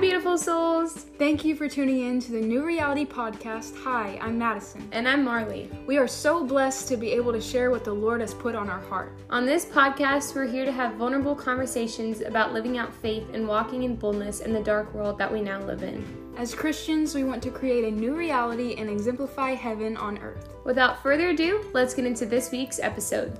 beautiful souls. Thank you for tuning in to the New Reality Podcast. Hi, I'm Madison. And I'm Marley. We are so blessed to be able to share what the Lord has put on our heart. On this podcast, we're here to have vulnerable conversations about living out faith and walking in boldness in the dark world that we now live in. As Christians, we want to create a new reality and exemplify heaven on earth. Without further ado, let's get into this week's episode.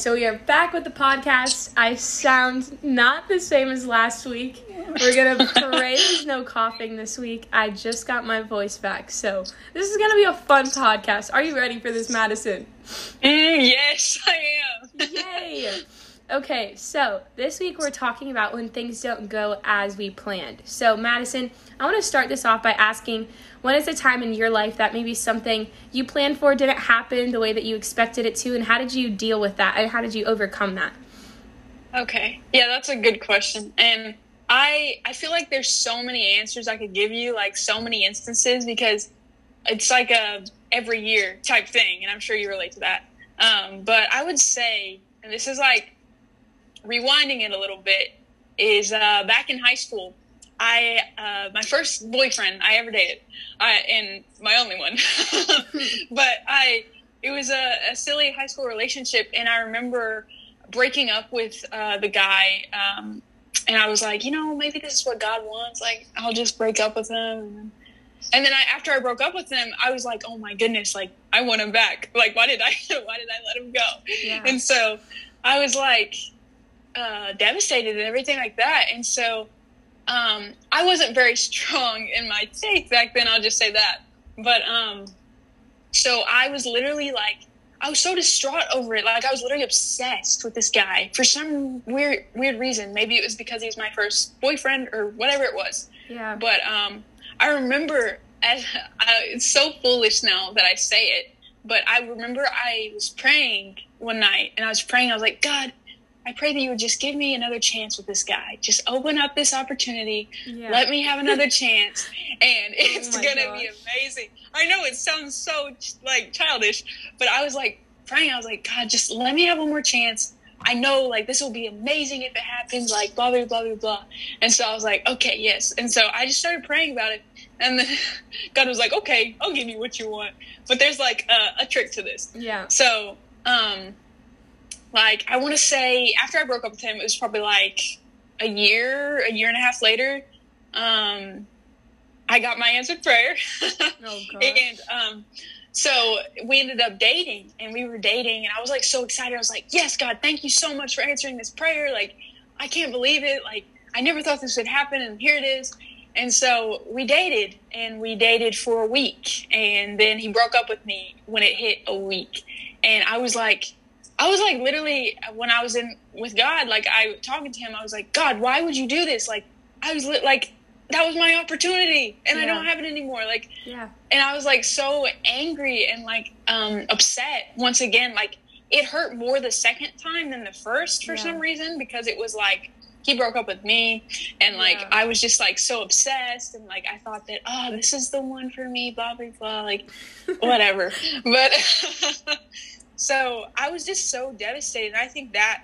So we are back with the podcast. I sound not the same as last week. We're gonna pray there's no coughing this week. I just got my voice back, so this is gonna be a fun podcast. Are you ready for this, Madison? Mm, yes, I am. Yay! Okay, so this week we're talking about when things don't go as we planned. So, Madison, I want to start this off by asking when is a time in your life that maybe something you planned for didn't happen the way that you expected it to, and how did you deal with that, and how did you overcome that? Okay, yeah, that's a good question. And I I feel like there's so many answers I could give you, like so many instances, because it's like a every year type thing, and I'm sure you relate to that. Um, but I would say, and this is like rewinding it a little bit is uh, back in high school. I uh, my first boyfriend I ever dated, I, and my only one. but I it was a, a, silly high school relationship, and I remember breaking up with uh, the guy. Um, and I was like, you know, maybe this is what God wants. Like, I'll just break up with him. And then I, after I broke up with him, I was like, oh my goodness, like I want him back. Like, why did I, why did I let him go? Yeah. And so I was like, uh, devastated and everything like that. And so um, I wasn't very strong in my faith back then. I'll just say that. But um, so I was literally like, I was so distraught over it. Like I was literally obsessed with this guy for some weird weird reason. Maybe it was because he was my first boyfriend or whatever it was. Yeah. But um, I remember as I, it's so foolish now that I say it. But I remember I was praying one night and I was praying. I was like, God, I pray that you would just give me another chance with this guy. Just open up this opportunity. Yeah. Let me have another chance, and oh it's oh gonna be amazing. I know it sounds so like childish, but I was like praying. I was like, God, just let me have one more chance. I know like this will be amazing if it happens. Like blah blah blah blah blah. And so I was like, okay, yes. And so I just started praying about it, and then God was like, okay, I'll give you what you want. But there's like a, a trick to this. Yeah. So um like I want to say after I broke up with him, it was probably like a year, a year and a half later. Um, I got my answered prayer, oh, and um, so we ended up dating, and we were dating, and I was like so excited. I was like, "Yes, God, thank you so much for answering this prayer. Like, I can't believe it. Like, I never thought this would happen, and here it is." And so we dated, and we dated for a week, and then he broke up with me when it hit a week, and I was like I was like literally when I was in with God, like I talking to him, I was like, God, why would you do this? Like I was li- like that was my opportunity and yeah. I don't have it anymore. Like yeah. And I was like so angry and like um upset once again. Like it hurt more the second time than the first for yeah. some reason because it was like he broke up with me and like yeah. I was just like so obsessed and like I thought that oh this is the one for me blah blah blah like whatever but So I was just so devastated. And I think that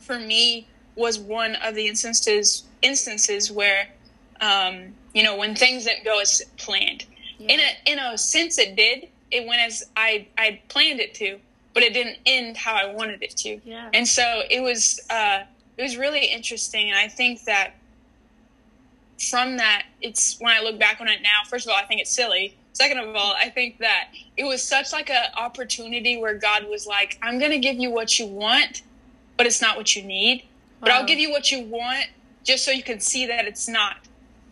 for me was one of the instances instances where um, you know when things didn't go as planned. Yeah. In a in a sense, it did. It went as I I planned it to, but it didn't end how I wanted it to. Yeah. And so it was uh, it was really interesting, and I think that from that, it's when I look back on it now. First of all, I think it's silly Second of all, I think that it was such like an opportunity where God was like, I'm going to give you what you want, but it's not what you need. Wow. But I'll give you what you want just so you can see that it's not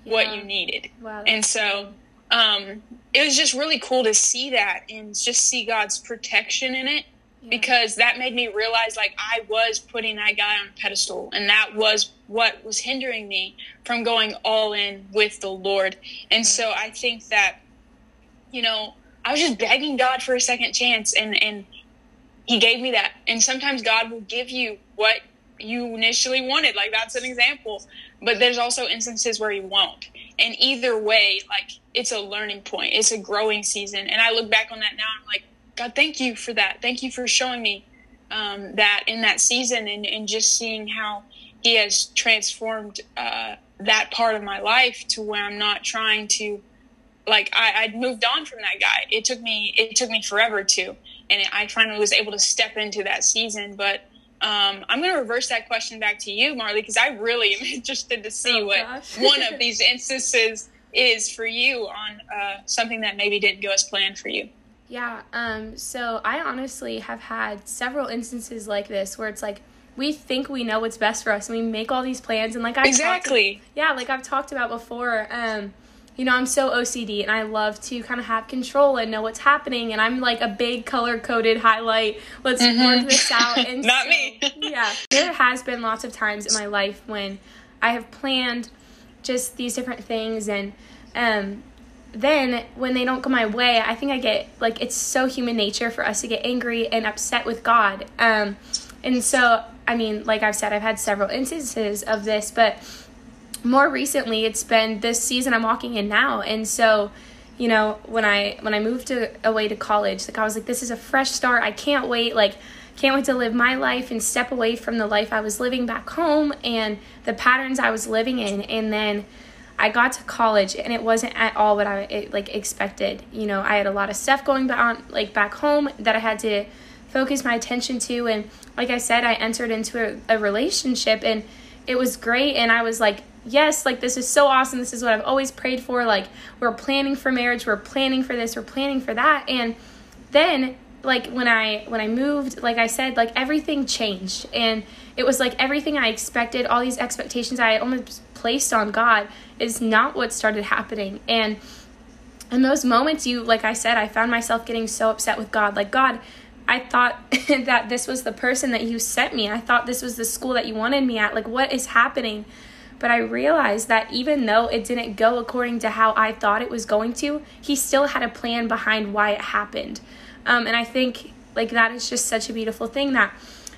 yeah. what you needed. Wow, and so um, it was just really cool to see that and just see God's protection in it yeah. because that made me realize like I was putting that guy on a pedestal and that was what was hindering me from going all in with the Lord. And so I think that you know, I was just begging God for a second chance and and he gave me that. And sometimes God will give you what you initially wanted. Like that's an example. But there's also instances where he won't. And either way, like it's a learning point. It's a growing season. And I look back on that now I'm like, God, thank you for that. Thank you for showing me um, that in that season and, and just seeing how he has transformed uh, that part of my life to where I'm not trying to like I, I'd moved on from that guy. It took me it took me forever to, and I finally was able to step into that season. But um, I'm going to reverse that question back to you, Marley, because I really am interested to see oh, what one of these instances is for you on uh, something that maybe didn't go as planned for you. Yeah. Um, so I honestly have had several instances like this where it's like we think we know what's best for us and we make all these plans and like I exactly talked, yeah like I've talked about before. Um, you know, I'm so OCD and I love to kind of have control and know what's happening. And I'm like a big color coded highlight. Let's mm-hmm. work this out. And Not so, me. yeah. There has been lots of times in my life when I have planned just these different things and um, then when they don't go my way, I think I get like it's so human nature for us to get angry and upset with God. Um, and so, I mean, like I've said, I've had several instances of this, but more recently it's been this season I'm walking in now. And so, you know, when I when I moved to, away to college, like I was like this is a fresh start. I can't wait like can't wait to live my life and step away from the life I was living back home and the patterns I was living in. And then I got to college and it wasn't at all what I it, like expected. You know, I had a lot of stuff going on like back home that I had to focus my attention to and like I said I entered into a, a relationship and it was great and I was like yes, like this is so awesome. This is what I've always prayed for. Like we're planning for marriage, we're planning for this, we're planning for that. And then like when I when I moved, like I said, like everything changed and it was like everything I expected, all these expectations I almost placed on God is not what started happening. And in those moments you like I said, I found myself getting so upset with God. Like God, I thought that this was the person that you sent me. I thought this was the school that you wanted me at. Like what is happening? But I realized that even though it didn't go according to how I thought it was going to, he still had a plan behind why it happened. Um, and I think like that is just such a beautiful thing that,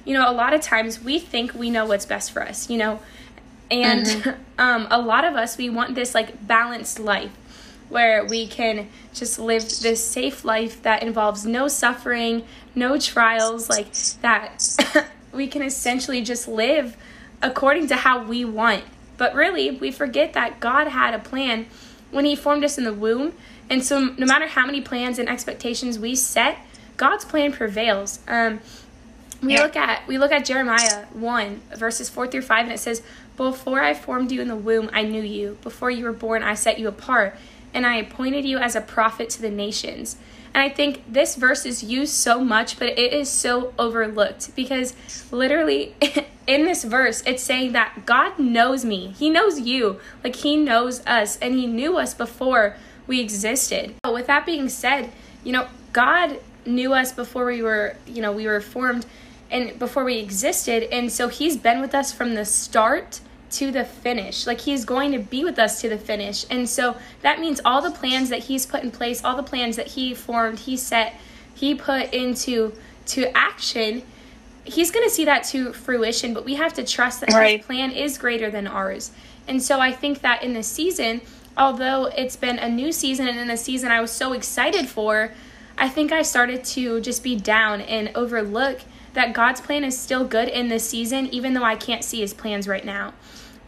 you know, a lot of times we think we know what's best for us, you know, and mm-hmm. um, a lot of us, we want this like balanced life where we can just live this safe life that involves no suffering, no trials, like that we can essentially just live according to how we want. But really, we forget that God had a plan when He formed us in the womb. And so, no matter how many plans and expectations we set, God's plan prevails. Um, we yeah. look at we look at Jeremiah one verses four through five, and it says, "Before I formed you in the womb, I knew you. Before you were born, I set you apart, and I appointed you as a prophet to the nations." And I think this verse is used so much, but it is so overlooked because literally in this verse, it's saying that God knows me. He knows you. Like He knows us, and He knew us before we existed. But with that being said, you know, God knew us before we were, you know, we were formed and before we existed. And so He's been with us from the start to the finish. Like he's going to be with us to the finish. And so that means all the plans that he's put in place, all the plans that he formed, he set, he put into to action, he's going to see that to fruition, but we have to trust that right. his plan is greater than ours. And so I think that in this season, although it's been a new season and in a season I was so excited for, I think I started to just be down and overlook that God's plan is still good in this season, even though I can't see his plans right now.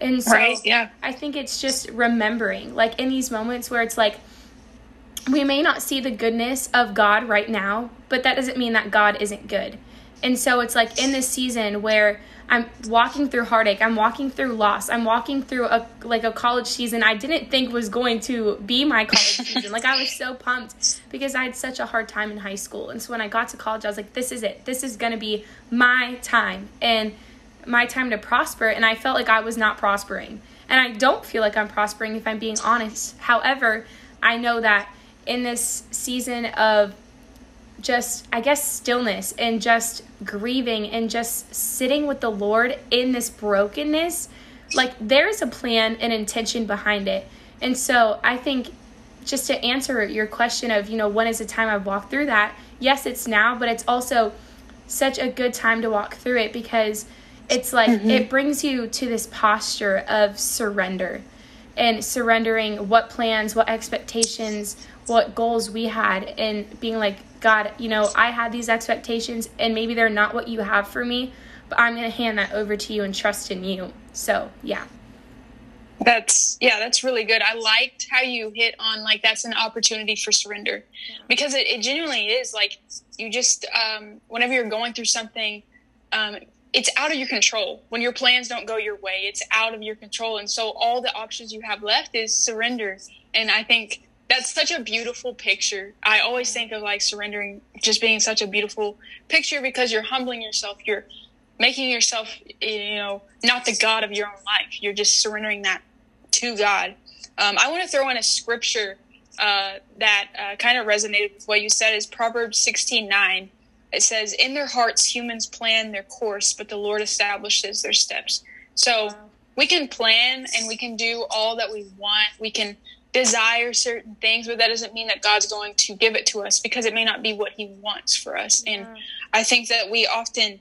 And so right, yeah. I think it's just remembering, like in these moments where it's like, we may not see the goodness of God right now, but that doesn't mean that God isn't good. And so it's like in this season where I'm walking through heartache, I'm walking through loss, I'm walking through a like a college season I didn't think was going to be my college season. Like I was so pumped because I had such a hard time in high school. And so when I got to college, I was like, this is it. This is going to be my time. And my time to prosper and I felt like I was not prospering. And I don't feel like I'm prospering if I'm being honest. However, I know that in this season of just I guess stillness and just grieving and just sitting with the Lord in this brokenness, like there's a plan and intention behind it. And so I think just to answer your question of, you know, when is the time I've walked through that? Yes, it's now, but it's also such a good time to walk through it because it's like mm-hmm. it brings you to this posture of surrender and surrendering what plans, what expectations, what goals we had and being like, God, you know, I had these expectations and maybe they're not what you have for me, but I'm going to hand that over to you and trust in you. So, yeah. That's yeah, that's really good. I liked how you hit on like that's an opportunity for surrender because it, it genuinely is like you just um, whenever you're going through something, um, it's out of your control. When your plans don't go your way, it's out of your control, and so all the options you have left is surrender. And I think that's such a beautiful picture. I always think of like surrendering just being such a beautiful picture because you're humbling yourself. You're making yourself, you know, not the God of your own life. You're just surrendering that to God. Um, I want to throw in a scripture uh, that uh, kind of resonated with what you said is Proverbs 16 9. It says, In their hearts, humans plan their course, but the Lord establishes their steps. So we can plan and we can do all that we want. We can desire certain things, but that doesn't mean that God's going to give it to us because it may not be what He wants for us. And I think that we often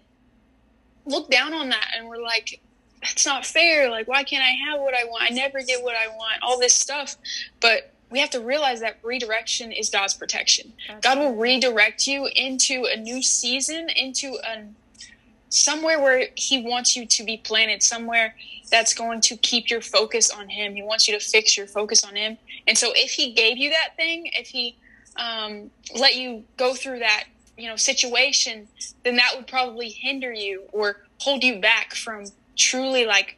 look down on that and we're like, that's not fair. Like, why can't I have what I want? I never get what I want, all this stuff. But we have to realize that redirection is God's protection. God will redirect you into a new season, into a somewhere where He wants you to be planted, somewhere that's going to keep your focus on Him. He wants you to fix your focus on Him. And so, if He gave you that thing, if He um, let you go through that you know situation then that would probably hinder you or hold you back from truly like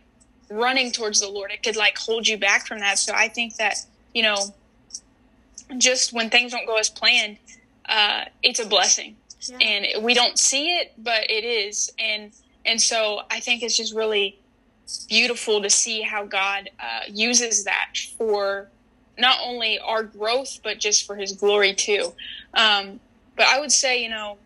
running towards the lord it could like hold you back from that so i think that you know just when things don't go as planned uh, it's a blessing. Yeah. and we don't see it but it is. And and so i think it's just really beautiful to see how god uh, uses that for not only our growth but just for his glory too. Um, but I would say, you know,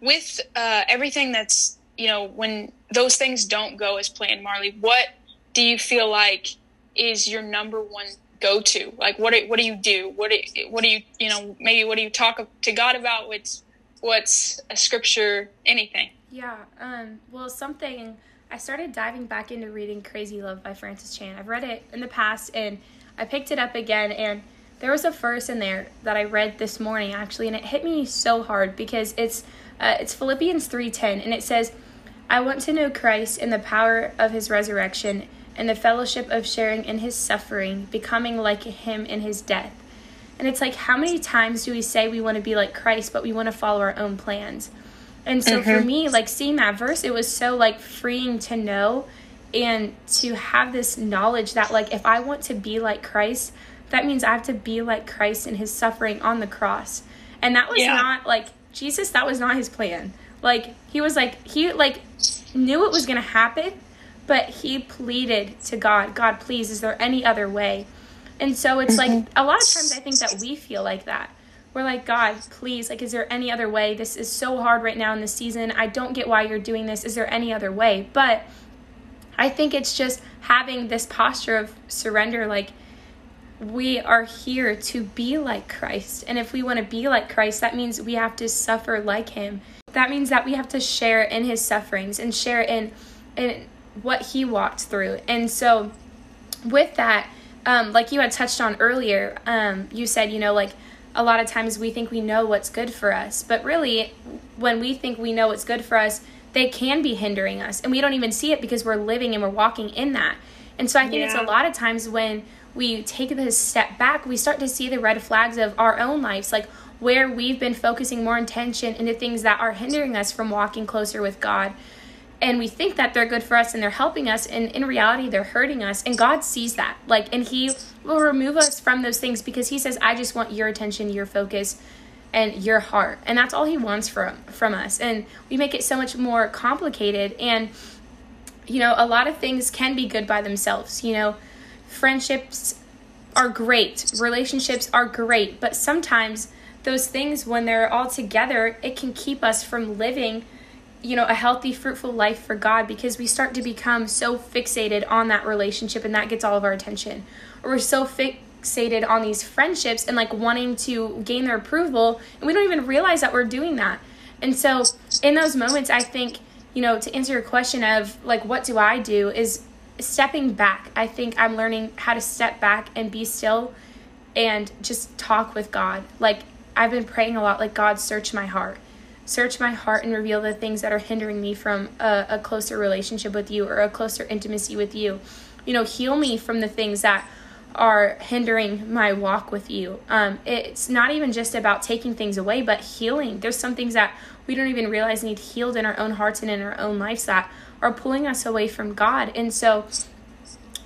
with uh, everything that's, you know, when those things don't go as planned, Marley, what do you feel like is your number one go to? Like, what do, what do you do? What do, what do you, you know, maybe what do you talk to God about? What's, what's a scripture, anything? Yeah. Um, well, something I started diving back into reading Crazy Love by Francis Chan. I've read it in the past and I picked it up again and there was a verse in there that I read this morning actually, and it hit me so hard because it's uh, it's Philippians three ten, and it says, "I want to know Christ in the power of His resurrection and the fellowship of sharing in His suffering, becoming like Him in His death." And it's like, how many times do we say we want to be like Christ, but we want to follow our own plans? And so mm-hmm. for me, like seeing that verse, it was so like freeing to know and to have this knowledge that like if I want to be like Christ, that means I have to be like Christ in his suffering on the cross. And that was yeah. not like Jesus, that was not his plan. Like he was like he like knew it was going to happen, but he pleaded to God, God, please, is there any other way? And so it's like mm-hmm. a lot of times I think that we feel like that. We're like, God, please, like, is there any other way? This is so hard right now in the season. I don't get why you're doing this. Is there any other way? But I think it's just having this posture of surrender, like, we are here to be like Christ. And if we want to be like Christ, that means we have to suffer like him. That means that we have to share in his sufferings and share in in what he walked through. And so with that, um, like you had touched on earlier, um, you said, you know, like a lot of times we think we know what's good for us, but really, when we think we know what's good for us, they can be hindering us, and we don't even see it because we're living and we're walking in that. And so I think yeah. it's a lot of times when we take this step back, we start to see the red flags of our own lives, like where we've been focusing more attention into things that are hindering us from walking closer with God. And we think that they're good for us and they're helping us, and in reality, they're hurting us. And God sees that. Like, and He will remove us from those things because He says, I just want your attention, your focus, and your heart. And that's all He wants from, from us. And we make it so much more complicated. And, you know, a lot of things can be good by themselves. You know, friendships are great, relationships are great, but sometimes those things, when they're all together, it can keep us from living, you know, a healthy, fruitful life for God because we start to become so fixated on that relationship and that gets all of our attention. Or we're so fixated on these friendships and like wanting to gain their approval, and we don't even realize that we're doing that. And so, in those moments, I think, you know, to answer your question of like, what do I do is stepping back. I think I'm learning how to step back and be still and just talk with God. Like I've been praying a lot, like God, search my heart. Search my heart and reveal the things that are hindering me from a, a closer relationship with you or a closer intimacy with you. You know, heal me from the things that are hindering my walk with you. Um, it's not even just about taking things away, but healing. There's some things that we don't even realize need healed in our own hearts and in our own lives that are pulling us away from God. And so,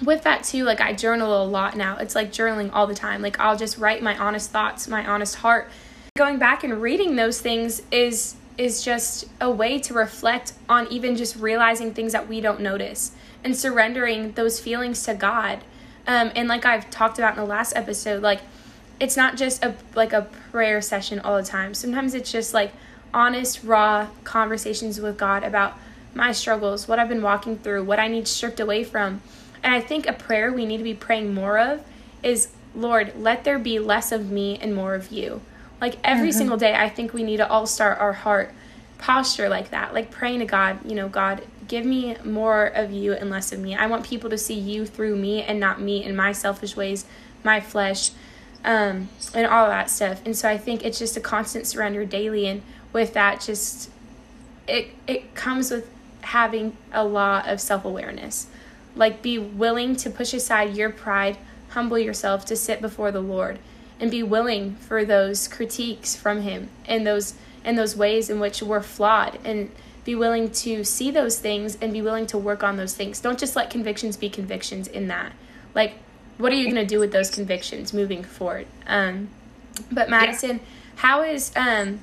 with that too, like I journal a lot now. It's like journaling all the time. Like I'll just write my honest thoughts, my honest heart. Going back and reading those things is is just a way to reflect on even just realizing things that we don't notice and surrendering those feelings to God. Um, and like I've talked about in the last episode, like it's not just a like a prayer session all the time. Sometimes it's just like honest, raw conversations with God about my struggles, what I've been walking through, what I need stripped away from. And I think a prayer we need to be praying more of is Lord, let there be less of me and more of you. Like every mm-hmm. single day, I think we need to all start our heart posture like that, like praying to God, you know, God, give me more of you and less of me. I want people to see you through me and not me in my selfish ways, my flesh, um, and all that stuff. And so I think it's just a constant surrender daily. And with that, just it it comes with having a lot of self awareness. Like be willing to push aside your pride, humble yourself to sit before the Lord and be willing for those critiques from him and those and those ways in which we're flawed and be willing to see those things and be willing to work on those things. Don't just let convictions be convictions in that. Like what are you going to do with those convictions moving forward? Um but Madison, yeah. how is um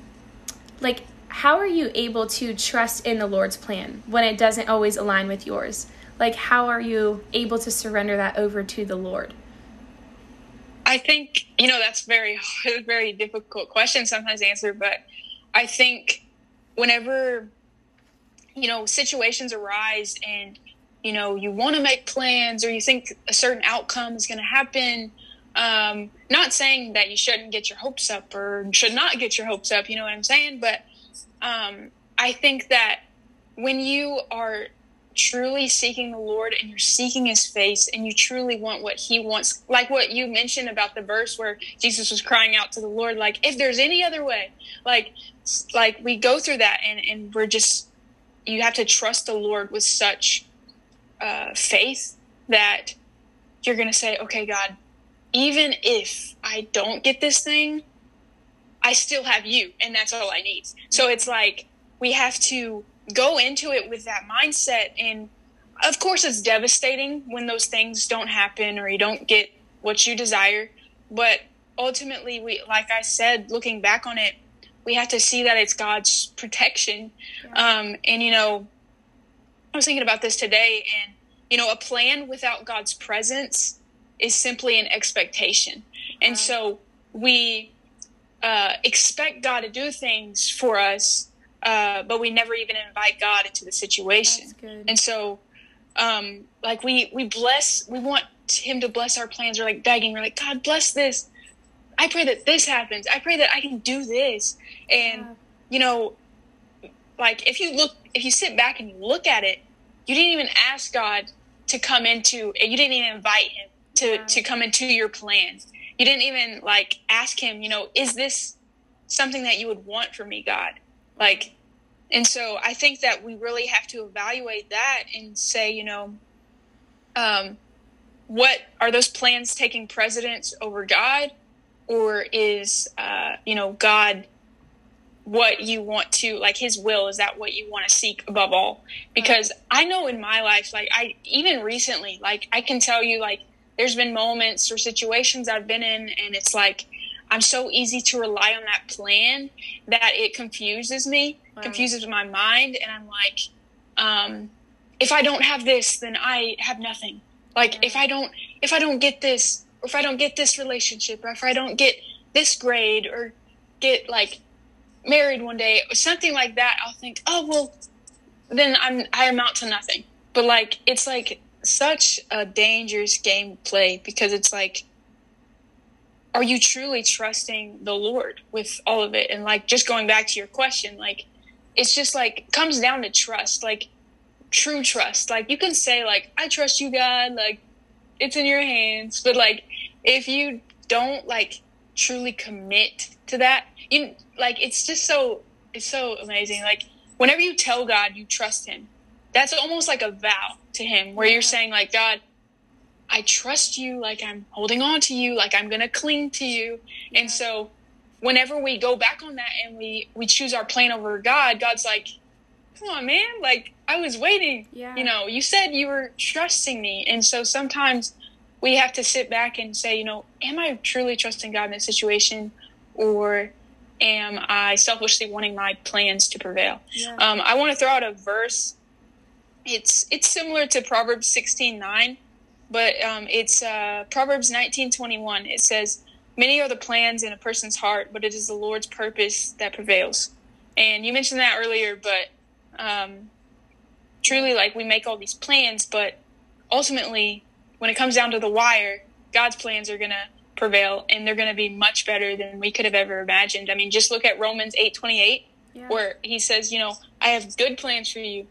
like how are you able to trust in the Lord's plan when it doesn't always align with yours? Like how are you able to surrender that over to the Lord? I think you know that's very very difficult question sometimes to answer, but I think whenever you know situations arise and you know you want to make plans or you think a certain outcome is going to happen um, not saying that you shouldn't get your hopes up or should not get your hopes up you know what i'm saying? But um, i think that when you are truly seeking the Lord and you're seeking his face and you truly want what he wants, like what you mentioned about the verse where Jesus was crying out to the Lord, like, if there's any other way, like, like we go through that and, and we're just, you have to trust the Lord with such uh, faith that you're going to say, okay, God, even if I don't get this thing, I still have you and that's all I need. So it's like, we have to go into it with that mindset. And of course it's devastating when those things don't happen or you don't get what you desire. But ultimately we like i said looking back on it we have to see that it's god's protection. Yeah. um, and you know i was thinking about this today and you know a plan without god's presence is simply an expectation. And so we uh, expect god to do things for us uh, but we never even invite God into the situation. And so, um, like we we bless, we want Him to bless our plans. We're like begging. We're like, God bless this. I pray that this happens. I pray that I can do this. And yeah. you know, like if you look, if you sit back and you look at it, you didn't even ask God to come into. You didn't even invite Him to yeah. to come into your plans. You didn't even like ask Him. You know, is this something that you would want for me, God? Like, and so I think that we really have to evaluate that and say, you know, um, what are those plans taking precedence over God, or is uh, you know God what you want to like His will? Is that what you want to seek above all? Because I know in my life, like I even recently, like I can tell you, like there's been moments or situations I've been in, and it's like I'm so easy to rely on that plan that it confuses me, wow. confuses my mind, and I'm like, um, if I don't have this, then I have nothing. Like if I don't, if I don't get this, or if I don't get this relationship, or if I don't get this grade, or get like married one day, or something like that, I'll think, oh well, then I'm I amount to nothing. But like it's like such a dangerous game play because it's like are you truly trusting the Lord with all of it? And like just going back to your question, like it's just like comes down to trust, like true trust. Like you can say like I trust you God, like it's in your hands, but like if you don't like truly commit to that, you like it's just so it's so amazing. Like whenever you tell God you trust him, that's almost like a vow to him where you're saying like God, I trust you, like I'm holding on to you, like I'm going to cling to you. And so whenever we go back on that and we we choose our plan over God, God's like, "Come on, man, like I was waiting. Yeah. You know, you said you were trusting me." And so sometimes we have to sit back and say, you know, am I truly trusting God in this situation or am I selfishly wanting my plans to prevail? Yeah. Um, I want to throw out a verse. It's it's similar to Proverbs sixteen nine, but um, it's uh, Proverbs nineteen twenty one. It says, "Many are the plans in a person's heart, but it is the Lord's purpose that prevails." And you mentioned that earlier, but um, truly, like we make all these plans, but ultimately, when it comes down to the wire, God's plans are gonna prevail, and they're gonna be much better than we could have ever imagined. I mean, just look at Romans eight twenty eight Yeah. where he says, you know, I have good plans for you.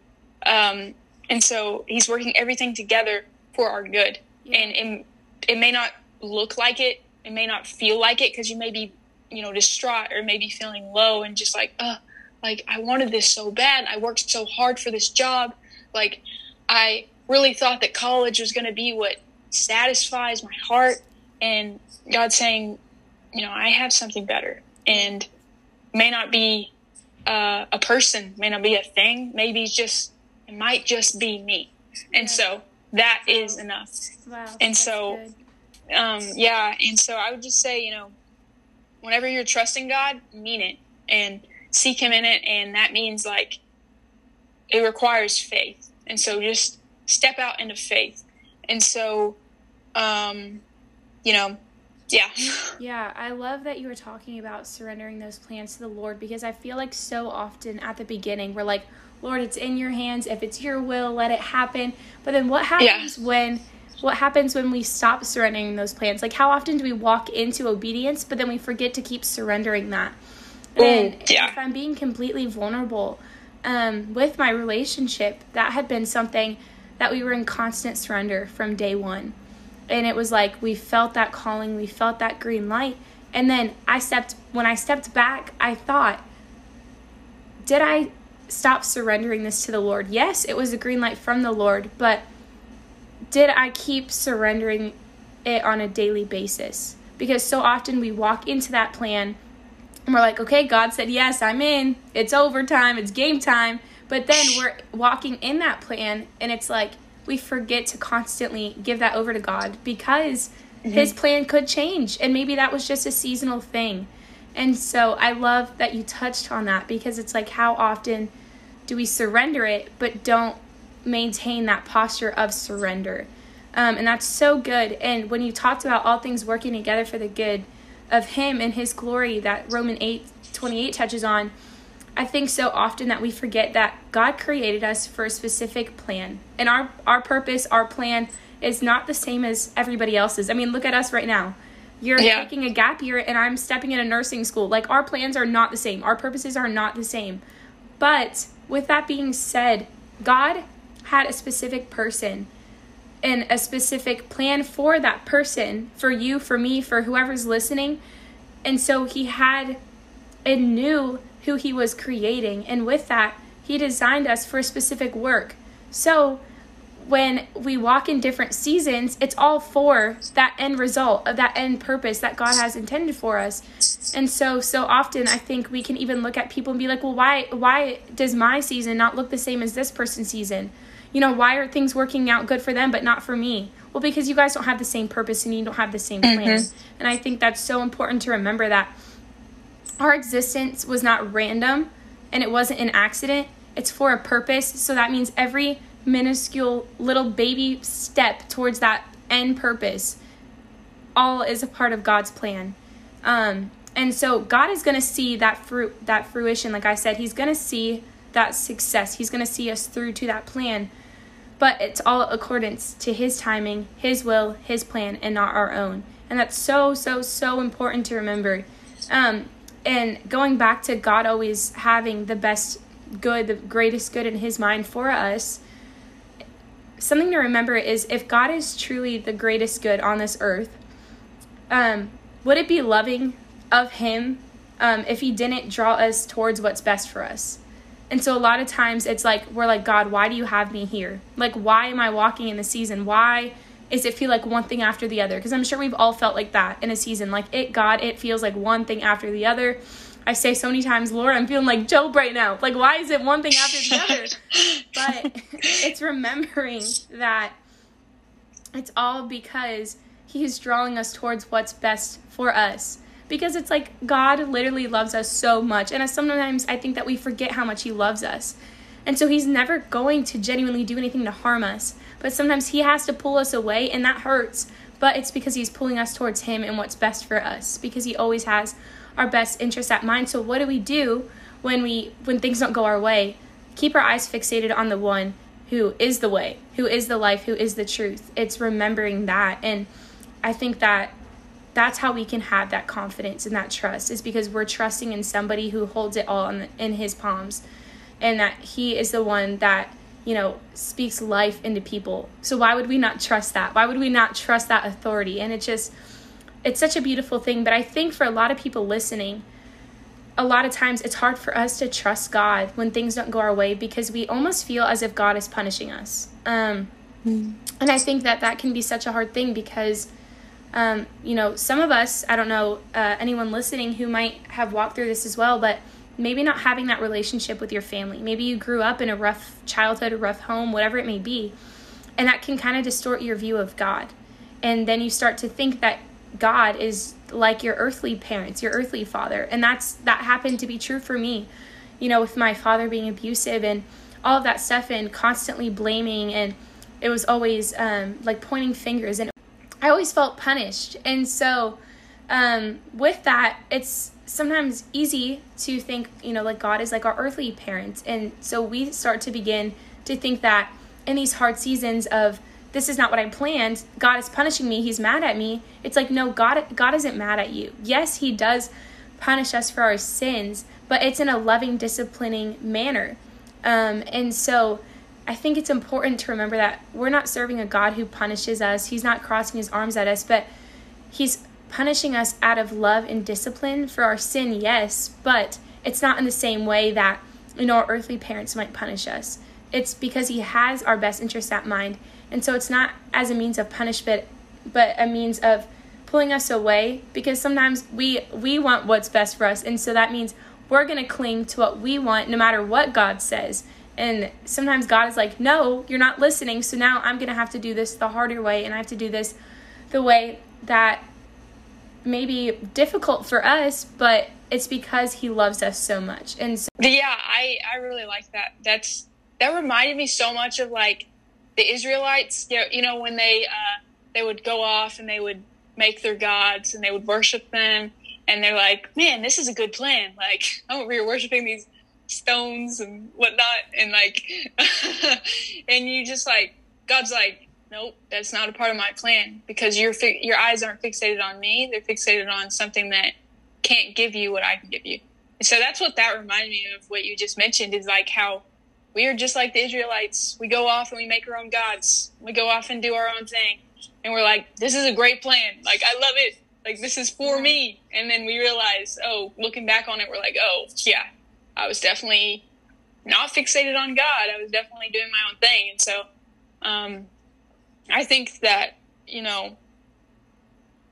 Um, and so he's working everything together for our good. Yeah. And it, it may not look like it, it may not feel like it because you may be, you know, distraught or maybe feeling low and just like, uh, like I wanted this so bad. I worked so hard for this job. Like I really thought that college was going to be what satisfies my heart. And God saying, you know, I have something better and may not be uh, a person, may not be a thing. Maybe it's just it might just be me, and Yeah. so that is enough. wow. and so- Um, yeah, and so I would just say, you know, whenever you're trusting God, mean it and seek Him in it, and that means like it requires faith, and so just step out into faith, and so, um, you know, yeah, Yeah, I love that you were talking about surrendering those plans to the Lord because I feel like so often at the beginning we're like, Lord, it's in your hands. If it's your will, let it happen. But then what happens when what happens when we stop surrendering those plans? Like how often do we walk into obedience but then we forget to keep surrendering that? And Ooh, yeah. if I'm being completely vulnerable um, with my relationship, that had been something that we were in constant surrender from day one and it was like we felt that calling we felt that green light and then i stepped when i stepped back i thought did i stop surrendering this to the lord. Yes it was a green light from the lord but did i keep surrendering it on a daily basis? Because so often we walk into that plan and we're like okay god said yes i'm in. It's overtime. It's game time. But then we're walking in that plan and it's like we forget to constantly give that over to god because mm-hmm. his plan could change and maybe that was just a seasonal thing. And so i love that you touched on that because it's like how often do we surrender it but don't maintain that posture of surrender. Um, and that's so good. And when you talked about all things working together for the good of him and his glory that roman 8 28 touches on i think so often that we forget that god created us for a specific plan. And our our purpose our plan is not the same as everybody else's. I mean look at us right now. You're Yeah. taking a gap year and i'm stepping in a nursing school. Like our plans are not the same. Our purposes are not the same. But with that being said, God had a specific person and a specific plan for that person, for you, for me, for whoever's listening. And so he had and knew who he was creating. And with that, he designed us for a specific work. So when we walk in different seasons, it's all for that end result of that end purpose that God has intended for us. And so so often I think we can even look at people and be like, "Well, why why does my season not look the same as this person's season? You know, why are things working out good for them but not for me?" Well, because you guys don't have the same purpose and you don't have the same mm-hmm. plan. And I think that's so important to remember that our existence was not random and it wasn't an accident. It's for a purpose. So that means every minuscule little baby step towards that end purpose all is a part of God's plan. Um, and so God is going to see that fruit, that fruition. Like I said, He's going to see that success. He's going to see us through to that plan. But it's all accordance to His timing, His will, His plan, and not our own. And that's so, so, so important to remember. Um, and going back to God always having the best good, the greatest good in His mind for us, something to remember is if God is truly the greatest good on this earth, um, would it be loving of Him um, if He didn't draw us towards what's best for us? And so a lot of times it's like, we're like, God, why do you have me here? Like, why am I walking in the season? Why is it feel like one thing after the other? Because I'm sure we've all felt like that in a season. Like, it, God, it feels like one thing after the other. I say so many times, Lord, I'm feeling like Job right now. Like, why is it one thing after the other? but it's remembering that it's all because He's drawing us towards what's best for us. Because it's like God literally loves us so much. And sometimes I think that we forget how much He loves us. And so He's never going to genuinely do anything to harm us. But sometimes He has to pull us away, and that hurts. But it's because He's pulling us towards Him and what's best for us. Because He always has our best interests at mind. So what do we do when we when things don't go our way? Keep our eyes fixated on the one who is the way, who is the life, who is the truth. It's remembering that and I think that that's how we can have that confidence and that trust is because we're trusting in somebody who holds it all in, in his palms and that he is the one that you know speaks life into people so why would we not trust that why would we not trust that authority and it just it's such a beautiful thing but i think for a lot of people listening a lot of times it's hard for us to trust god when things don't go our way because we almost feel as if god is punishing us um, mm. and i think that that can be such a hard thing because um, you know, some of us, I don't know uh, anyone listening who might have walked through this as well, but maybe not having that relationship with your family. Maybe you grew up in a rough childhood, a rough home, whatever it may be. And that can kind of distort your view of God. And then you start to think that God is like your earthly parents, your earthly father. And that's that happened to be true for me. You know, with my father being abusive and all of that stuff and constantly blaming and it was always um, like pointing fingers and I always felt punished. And so, um, with that, it's sometimes easy to think, you know, like God is like our earthly parents. And so we start to begin to think that in these hard seasons of this is not what I planned, God is punishing me, he's mad at me. It's like no, God God isn't mad at you. Yes, he does punish us for our sins, but it's in a loving, disciplining manner. Um, and so I think it's important to remember that we're not serving a God who punishes us. He's not crossing his arms at us, but he's punishing us out of love and discipline for our sin, yes, but it's not in the same way that you know our earthly parents might punish us. It's because he has our best interests at mind. And so it's not as a means of punishment, but a means of pulling us away because sometimes we we want what's best for us. And so that means we're going to cling to what we want no matter what God says. And sometimes God is like, no, you're not listening. So now I'm going to have to do this the harder way. And I have to do this the way that may be difficult for us, but it's because he loves us so much. And so- yeah, I, I really like that. That's, that reminded me so much of like the Israelites, you know, when they, uh, they would go off and they would make their gods and they would worship them. And they're like, man, this is a good plan. Like, I'm over here worshiping these stones and whatnot, and like, and you just like God's like, nope, that's not a part of my plan because your fi- your eyes aren't fixated on me; they're fixated on something that can't give you what I can give you. And so that's what that reminded me of. What you just mentioned is like how we are just like the Israelites. We go off and we make our own gods. We go off and do our own thing, and we're like, this is a great plan. Like I love it. Like this is for me. And then we realize, oh, looking back on it, we're like, oh yeah, I was definitely not fixated on God. I was definitely doing my own thing. And so um, I think that, you know,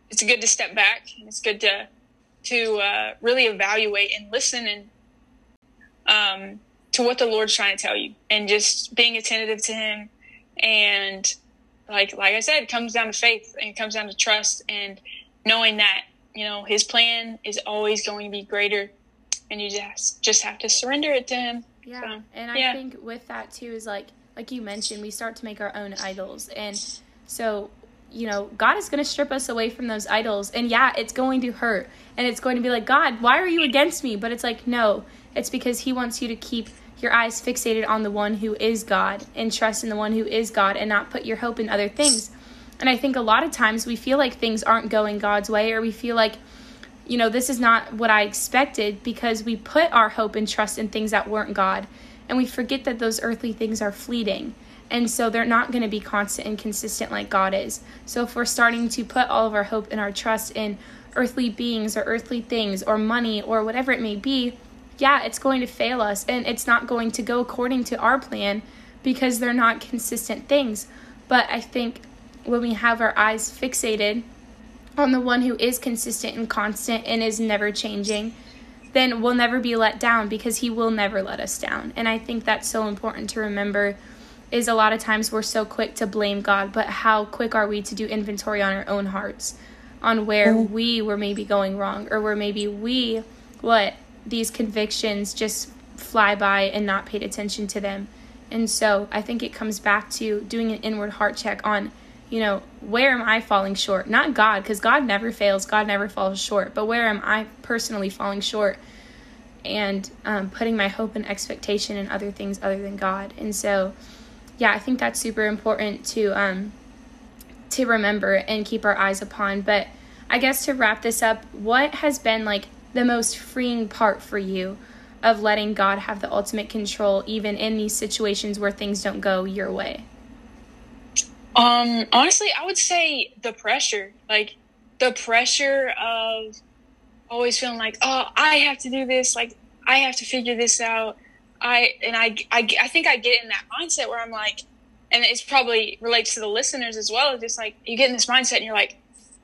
it's good to step back and it's good to to uh, really evaluate and listen and um, to what the Lord's trying to tell you and just being attentive to him and like like I said, it comes down to faith and comes down to trust and knowing that, you know, his plan is always going to be greater and you just just have to surrender it to him. Yeah, so, and I yeah. think with that too is like like you mentioned, we start to make our own idols, and so you know God is going to strip us away from those idols, and yeah, it's going to hurt, and it's going to be like God, why are you against me? But it's like no, it's because He wants you to keep your eyes fixated on the one who is God and trust in the one who is God, and not put your hope in other things. And I think a lot of times we feel like things aren't going God's way, or we feel like you know, this is not what I expected because we put our hope and trust in things that weren't God. And we forget that those earthly things are fleeting. And so they're not going to be constant and consistent like God is. So if we're starting to put all of our hope and our trust in earthly beings or earthly things or money or whatever it may be, yeah, it's going to fail us and it's not going to go according to our plan because they're not consistent things. But I think when we have our eyes fixated on the one who is consistent and constant and is never changing, then we'll never be let down because he will never let us down. And I think that's so important to remember is a lot of times we're so quick to blame God, but how quick are we to do inventory on our own hearts on where mm. we were maybe going wrong or where maybe we let these convictions just fly by and not paid attention to them. And so I think it comes back to doing an inward heart check on, you know, where am I falling short? Not God, because God never fails, God never falls short, but where am I personally falling short? And um, putting my hope and expectation in other things other than God. And so, yeah, I think that's super important to um, to remember and keep our eyes upon. But I guess to wrap this up, what has been like the most freeing part for you of letting God have the ultimate control, even in these situations where things don't go your way? Um, honestly, I would say the pressure, like the pressure of always feeling like, oh, I have to do this, like I have to figure this out. I and I, I, I think I get in that mindset where I'm like, and it's probably relates to the listeners as well. It's just like you get in this mindset and you're like,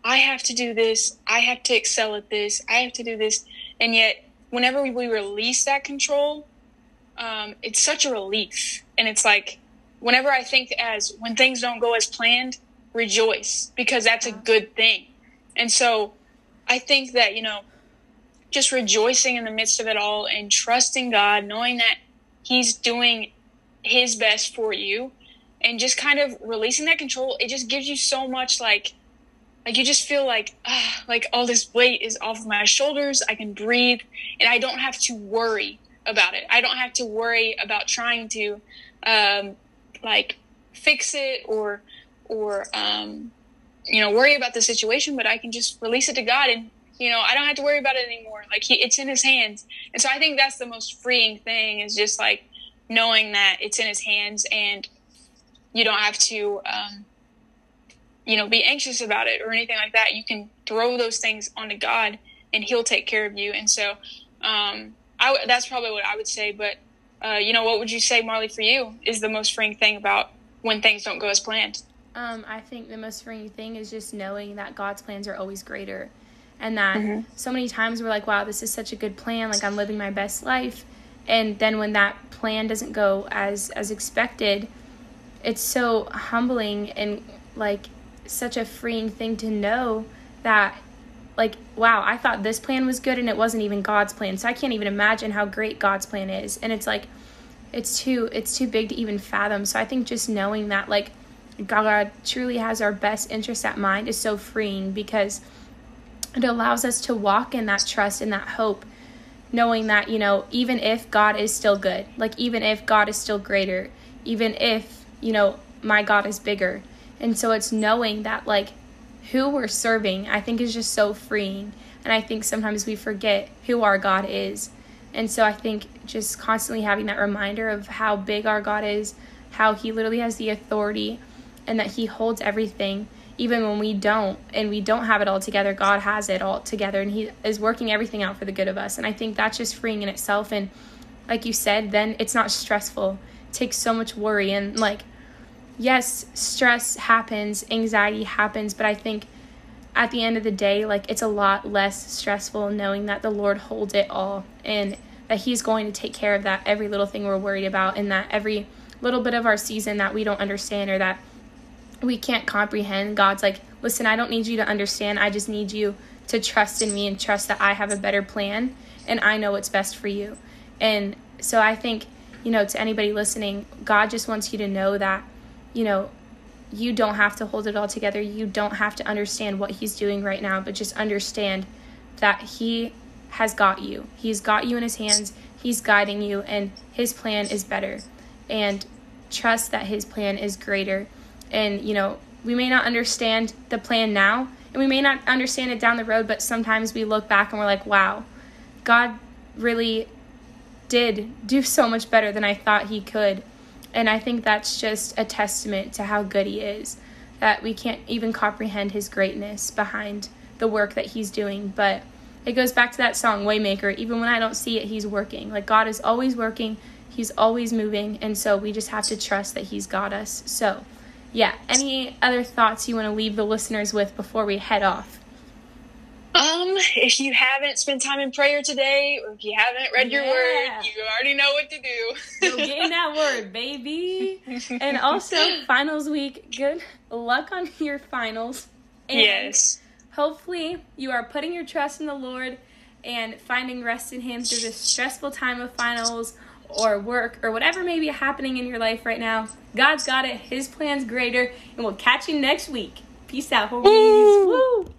I have to do this. I have to excel at this. I have to do this. And yet, whenever we, we release that control, um, it's such a relief. And it's like, whenever I think as when things don't go as planned, rejoice because that's a good thing. And so I think that, you know, just rejoicing in the midst of it all and trusting God, knowing that He's doing His best for you and just kind of releasing that control, it just gives you so much like, like you just feel like ah, like all this weight is off of my shoulders. I can breathe and i don't have to worry about it. I don't have to worry about trying to um, like fix it or or um, you know worry about the situation but i can just release it to god and you know i don't have to worry about it anymore. Like he, it's in his hands. And so i think that's the most freeing thing is just like knowing that it's in his hands and you don't have to um, you know, be anxious about it or anything like that. You can throw those things onto God and He'll take care of you. And so, um, I, that's probably what I would say. But, uh, you know, what would you say, Marley, for you is the most freeing thing about when things don't go as planned? Um, I think the most freeing thing is just knowing that God's plans are always greater. And that mm-hmm. so many times we're like, wow, this is such a good plan. Like, I'm living my best life. And then when that plan doesn't go as as expected, it's so humbling and like such a freeing thing to know that like wow i thought this plan was good and it wasn't even god's plan. So i can't even imagine how great god's plan is. And it's like it's too it's too big to even fathom. So i think just knowing that like god truly has our best interest at mind is so freeing because it allows us to walk in that trust and that hope knowing that you know even if god is still good like even if god is still greater even if you know my god is bigger and so it's knowing that, like, who we're serving, I think is just so freeing. And I think sometimes we forget who our God is. And so I think just constantly having that reminder of how big our God is, how He literally has the authority, and that He holds everything. Even when we don't, and we don't have it all together, God has it all together, and He is working everything out for the good of us. And I think that's just freeing in itself. And like you said, then it's not stressful. It takes so much worry. And like, yes, stress happens, anxiety happens, but I think at the end of the day, like it's a lot less stressful knowing that the Lord holds it all and that He's going to take care of that every little thing we're worried about and that every little bit of our season that we don't understand or that we can't comprehend. God's like, listen, I don't need you to understand. I just need you to trust in me and trust that I have a better plan and I know what's best for you. And so I think, you know, to anybody listening, God just wants you to know that you know, you don't have to hold it all together. You don't have to understand what he's doing right now, but just understand that he has got you. He's got you in his hands. He's guiding you, and his plan is better. And trust that his plan is greater. And, you know, we may not understand the plan now, and we may not understand it down the road, but sometimes we look back and we're like, wow, God really did do so much better than I thought he could. And I think that's just a testament to how good he is, that we can't even comprehend his greatness behind the work that he's doing. But it goes back to that song, Waymaker. Even when I don't see it, he's working. Like God is always working, he's always moving. And so we just have to trust that he's got us. So, yeah, any other thoughts you want to leave the listeners with before we head off? If you haven't spent time in prayer today, or if you haven't read your Yeah. word, you already know what to do. Go get in that word, baby. And also, finals week. Good luck on your finals. And yes. Hopefully, you are putting your trust in the Lord and finding rest in Him through this stressful time of finals or work or whatever may be happening in your life right now. God's got it. His plan's greater. And we'll catch you next week. Peace out, homies. Woo!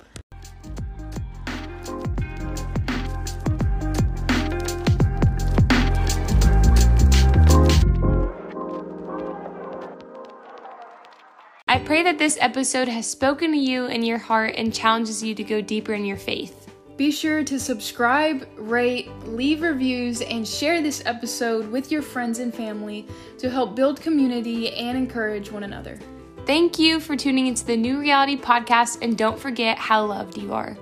I pray that this episode has spoken to you in your heart and challenges you to go deeper in your faith. Be sure to subscribe, rate, leave reviews, and share this episode with your friends and family to help build community and encourage one another. Thank you for tuning into the New Reality Podcast, and don't forget how loved you are.